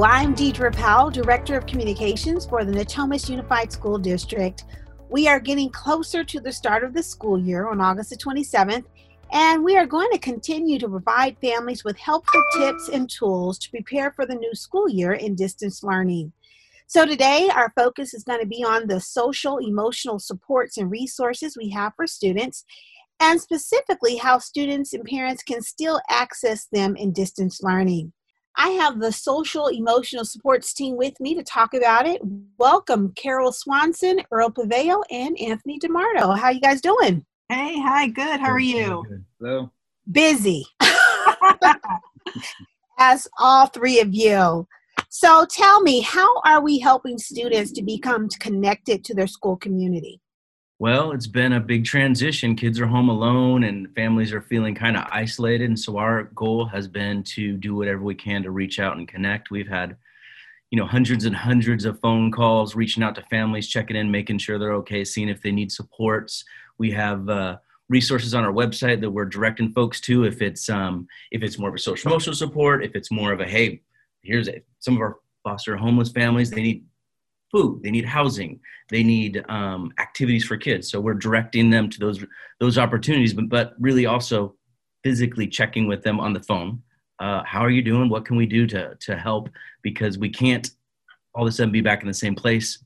I'm Deidra Powell, Director of Communications for the Natomas Unified School District. We are getting closer to the start of the school year on August the 27th, and we are going to continue to provide families with helpful tips and tools to prepare for the new school year in distance learning. So, today our focus is going to be on the social emotional supports and resources we have for students, and specifically how students and parents can still access them in distance learning. I have the social emotional supports team with me to talk about it. Welcome, Carol Swanson, Earl Pavao, and Anthony Damarto. How you guys doing? Hey, hi, good. How are you? Hello. Busy, as all three of you. So tell me, how are we helping students to become connected to their school community? Well, it's been a big transition. Kids are home alone and families are feeling kind of isolated. And so our goal has been to do whatever we can to reach out and connect. We've had, you know, hundreds and hundreds of phone calls, reaching out to families, checking in, making sure they're okay, seeing if they need supports. We have uh, resources on our website that we're directing folks to if it's um, if it's more of a social emotional support, if it's more of a hey, here's some of our foster homeless families, they need food, they need housing, they need um, activities for kids. So we're directing them to those those opportunities, but but really also physically checking with them on the phone. Uh, how are you doing? What can we do to to help? Because we can't all of a sudden be back in the same place.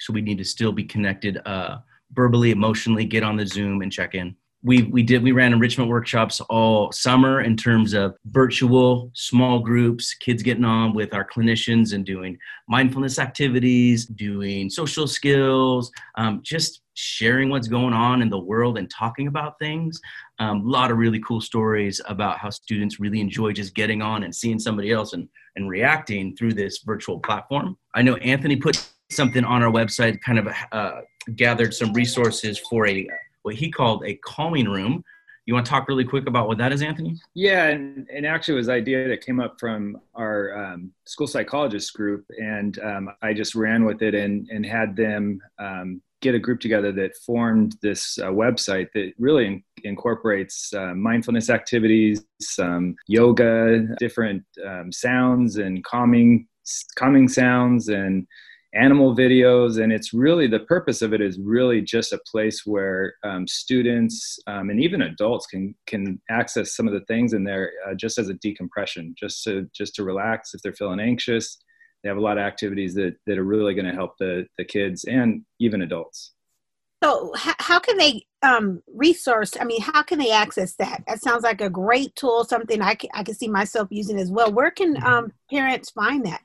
So we need to still be connected uh, verbally, emotionally. Get on the Zoom and check in we we did we ran enrichment workshops all summer in terms of virtual small groups kids getting on with our clinicians and doing mindfulness activities doing social skills um, just sharing what's going on in the world and talking about things. A um, lot of really cool stories about how students really enjoy just getting on and seeing somebody else and, and reacting through this virtual platform. I know anthony put something on our website kind of uh, gathered some resources for a what he called a calming room. You want to talk really quick about what that is, Anthony? Yeah, and, and actually, it was an idea that came up from our um, school psychologist group, and um, I just ran with it and and had them um, get a group together that formed this uh, website that really in- incorporates uh, mindfulness activities, some yoga, different um, sounds, and calming calming sounds, and animal videos and it's really the purpose of it is really just a place where um, students um, and even adults can can access some of the things in there uh, just as a decompression just to just to relax if they're feeling anxious. They have a lot of activities that that are really going to help the the kids and even adults. So how can they um, resource i mean how can they access that? That sounds like a great tool something i can, I can see myself using as well. Where can um, parents find that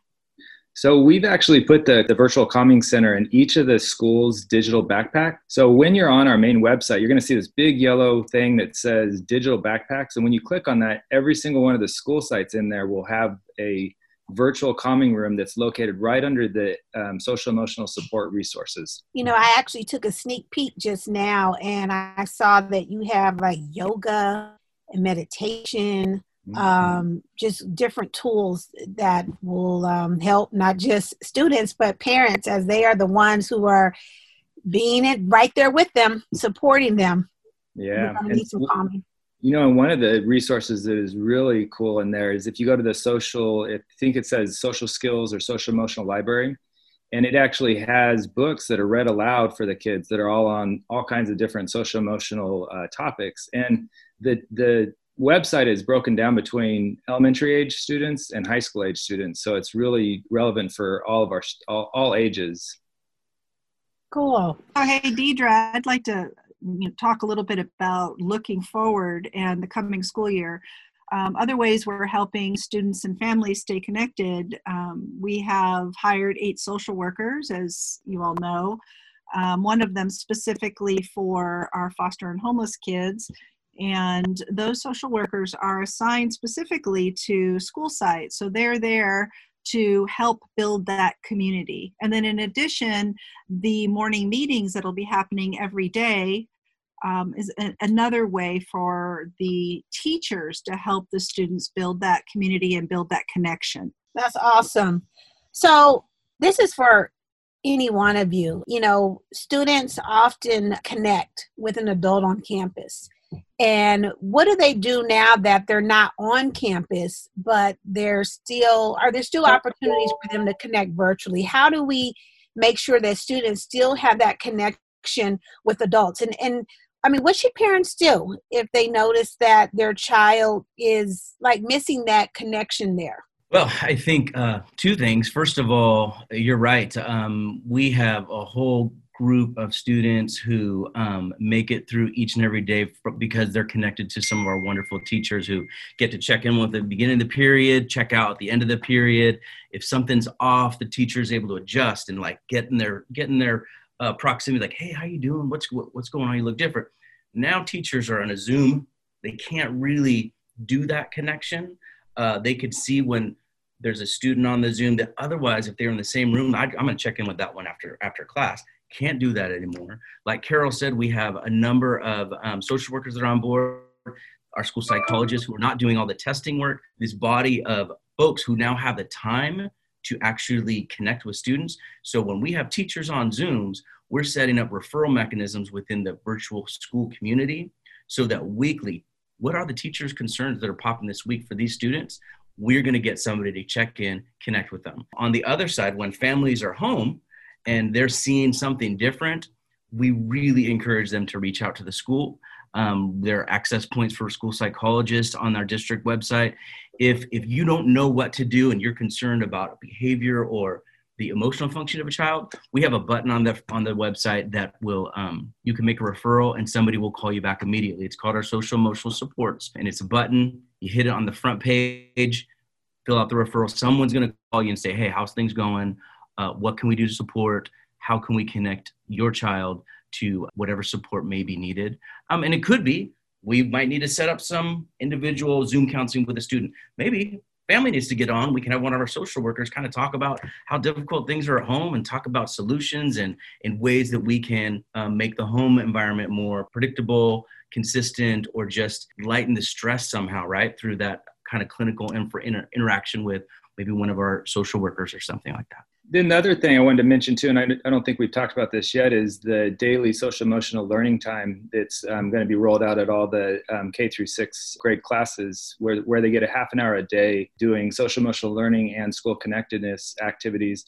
so we've actually put the, the virtual calming center in each of the school's digital backpack. So when you're on our main website, you're going to see this big yellow thing that says digital backpacks. And when you click on that, every single one of the school sites in there will have a virtual calming room that's located right under the um, social emotional support resources. You know, I actually took a sneak peek just now and I saw that you have like yoga and meditation. Um, just different tools that will um, help not just students but parents as they are the ones who are being it right there with them supporting them. Yeah you know and one of the resources that is really cool in there is if you go to the social i think it says social skills or social emotional library and it actually has books that are read aloud for the kids that are all on all kinds of different social emotional uh, topics. And the the website is broken down between elementary age students and high school age students so it's really relevant for all of our all, all ages. Cool. Oh hey Deidra i'd like to you know, talk a little bit about looking forward and the coming school year. Um, other ways we're helping students and families stay connected um, we have hired eight social workers as you all know. Um, one of them specifically for our foster and homeless kids and those social workers are assigned specifically to school sites. So they're there to help build that community. And then, in addition, the morning meetings that'll be happening every day um, is a- another way for the teachers to help the students build that community and build that connection. That's awesome. So, this is for any one of you. You know, students often connect with an adult on campus And what do they do now that they're not on campus, but they're still, are there still opportunities for them to connect virtually? How do we make sure that students still have that connection with adults? And, and I mean, what should parents do if they notice that their child is like missing that connection there? Well, I think uh, two things. First of all, you're right. Um, we have a whole group of students who um, make it through each and every day because they're connected to some of our wonderful teachers who get to check in with the beginning of the period, check out at the end of the period. If something's off, the teacher is able to adjust and like get in their get in their uh, proximity, like, hey, how you doing? What's what's going on? You look different. Now teachers are on a Zoom. They can't really do that connection. Uh, they could see when there's a student on the Zoom that otherwise, if they're in the same room, I, am going to check in with that one after after class. Can't do that anymore. Like Carol said, we have a number of um, social workers that are on board, our school psychologists who are not doing all the testing work. This body of folks who now have the time to actually connect with students. So when we have teachers on Zooms, we're setting up referral mechanisms within the virtual school community so that weekly, what are the teachers' concerns that are popping this week for these students? we're going to get somebody to check in, connect with them. On the other side, when families are home and they're seeing something different, we really encourage them to reach out to the school. Um, there are access points for school psychologists on our district website. If if you don't know what to do and you're concerned about behavior or the emotional function of a child, we have a button on the on the website that will um, you can make a referral and somebody will call you back immediately. It's called our social emotional supports, and it's a button. You hit it on the front page, fill out the referral. Someone's going to call you and say, "Hey, how's things going? Uh, what can we do to support? How can we connect your child to whatever support may be needed?" Um, and it could be we might need to set up some individual Zoom counseling with a student. Maybe family needs to get on. We can have one of our social workers kind of talk about how difficult things are at home and talk about solutions and in ways that we can um, make the home environment more predictable, consistent, or just lighten the stress somehow, right? Through that kind of clinical inter- interaction with maybe one of our social workers or something like that. Then the other thing I wanted to mention too, and I, I don't think we've talked about this yet, is the daily social emotional learning time that's um, going to be rolled out at all the um, K through six grade classes, where where they get a half an hour a day doing social emotional learning and school connectedness activities.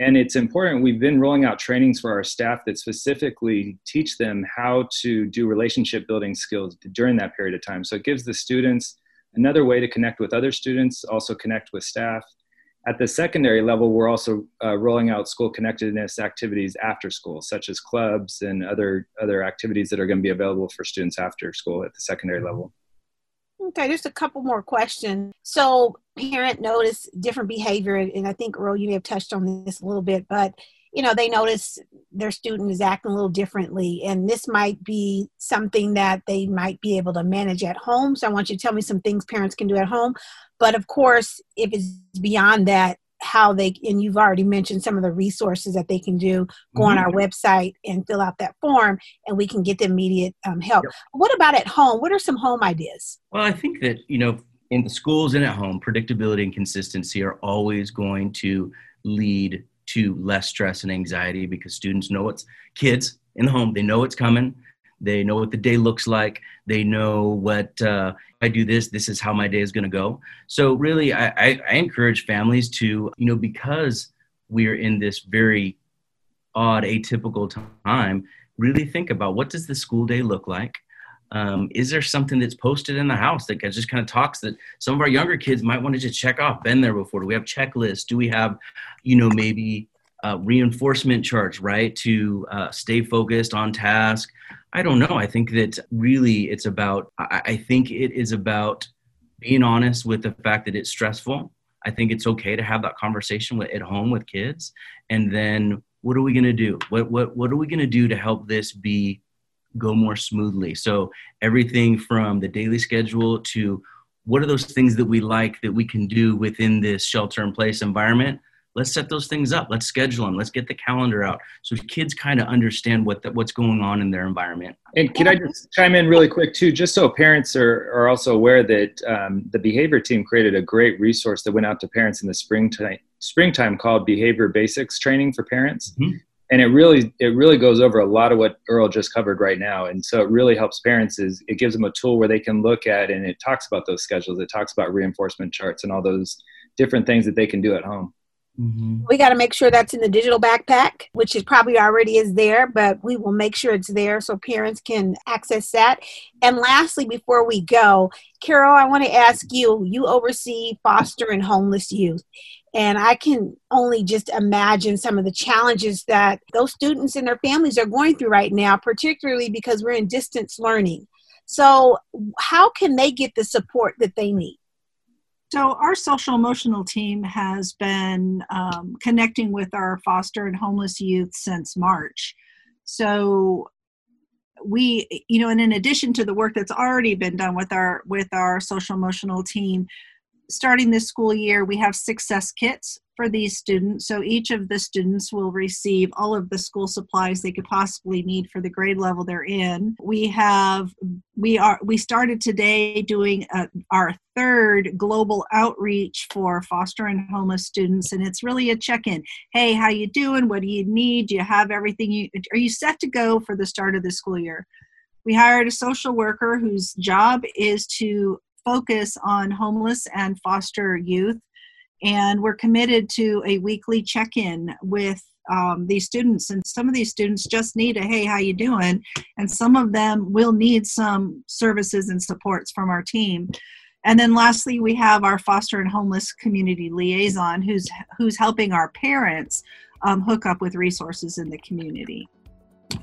And it's important. We've been rolling out trainings for our staff that specifically teach them how to do relationship building skills during that period of time. So it gives the students another way to connect with other students, also connect with staff at the secondary level, we're also uh, rolling out school connectedness activities after school, such as clubs and other other activities that are going to be available for students after school at the secondary mm-hmm. level. Okay, just a couple more questions. So, parent notice different behavior, and I think Earl, you may have touched on this a little bit, but you know they notice their student is acting a little differently and this might be something that they might be able to manage at home. So i want you to tell me some things parents can do at home. But of course if it's beyond that how they and you've already mentioned some of the resources that they can do go mm-hmm. on our website and fill out that form and we can get the immediate um, help. Yep. what about at home? What are some home ideas? Well i think that you know in the schools and at home predictability and consistency are always going to lead to less stress and anxiety because students know it's kids in the home they know it's coming. They know what the day looks like. They know what uh, i do this this is how my day is going to go. So really I, I, I encourage families to you know because we're in this very odd atypical time really think about what does the school day look like um, is there something that's posted in the house that just kind of talks that some of our younger kids might want to just check off been there before? Do we have checklists? Do we have you know maybe uh, reinforcement charts right to uh, stay focused on task? I don't know. I think that really it's about I, I think it is about being honest with the fact that it's stressful. I think it's okay to have that conversation with, at home with kids. And then what are we going to do? What, what, what are we going to do to help this be go more smoothly. So everything from the daily schedule to what are those things that we like that we can do within this shelter in place environment let's set those things up. Let's schedule them let's get the calendar out so kids kind of understand what the, what's going on in their environment. And can i just chime in really quick too just so parents are, are also aware that um, the behavior team created a great resource that went out to parents in the springtime springtime called behavior basics training for parents. Mm-hmm and it really it really goes over a lot of what earl just covered right now and so it really helps parents is it gives them a tool where they can look at and it talks about those schedules it talks about reinforcement charts and all those different things that they can do at home Mm-hmm. We got to make sure that's in the digital backpack, which is probably already is there, but we will make sure it's there so parents can access that. And lastly, before we go, Carol, I want to ask you you oversee foster and homeless youth. And I can only just imagine some of the challenges that those students and their families are going through right now, particularly because we're in distance learning. So, how can they get the support that they need? So, our social emotional team has been um, connecting with our foster and homeless youth since March. So, we, you know, and in addition to the work that's already been done with our with our social emotional team, starting this school year, we have success kits for these students. So each of the students will receive all of the school supplies they could possibly need for the grade level they're in. We have we are we started today doing a, uh, our third global outreach for foster and homeless students and it's really a check-in. Hey, how you doing? What do you need? Do you have everything you are you set to go for the start of the school year? We hired a social worker whose job is to focus on homeless and foster youth. And we're committed to a weekly check-in with um, these students. And some of these students just need a hey how you doing? And some of them will need some services and supports from our team. And then lastly we have our foster and homeless community liaison who's who's helping our parents um, hook up with resources in the community.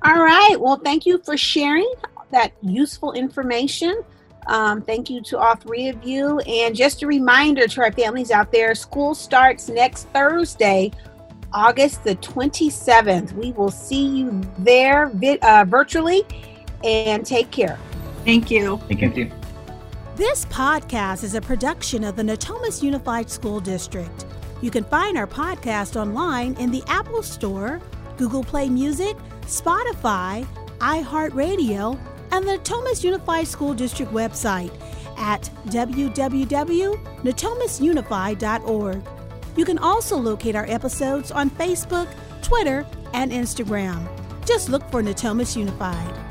All right. Well thank you for sharing that useful information um, thank you to all three of you. And just a reminder to our families out there school starts next Thursday, August the 27th. We will see you there uh, virtually and take care. Thank you. Thank you. This podcast is a production of the Natomas Unified School District. You can find our podcast online in the Apple Store, Google Play Music, Spotify, iHeartRadio, and the Natomas Unified School District website at www.natomasunified.org. You can also locate our episodes on Facebook, Twitter, and Instagram. Just look for Natomas Unified.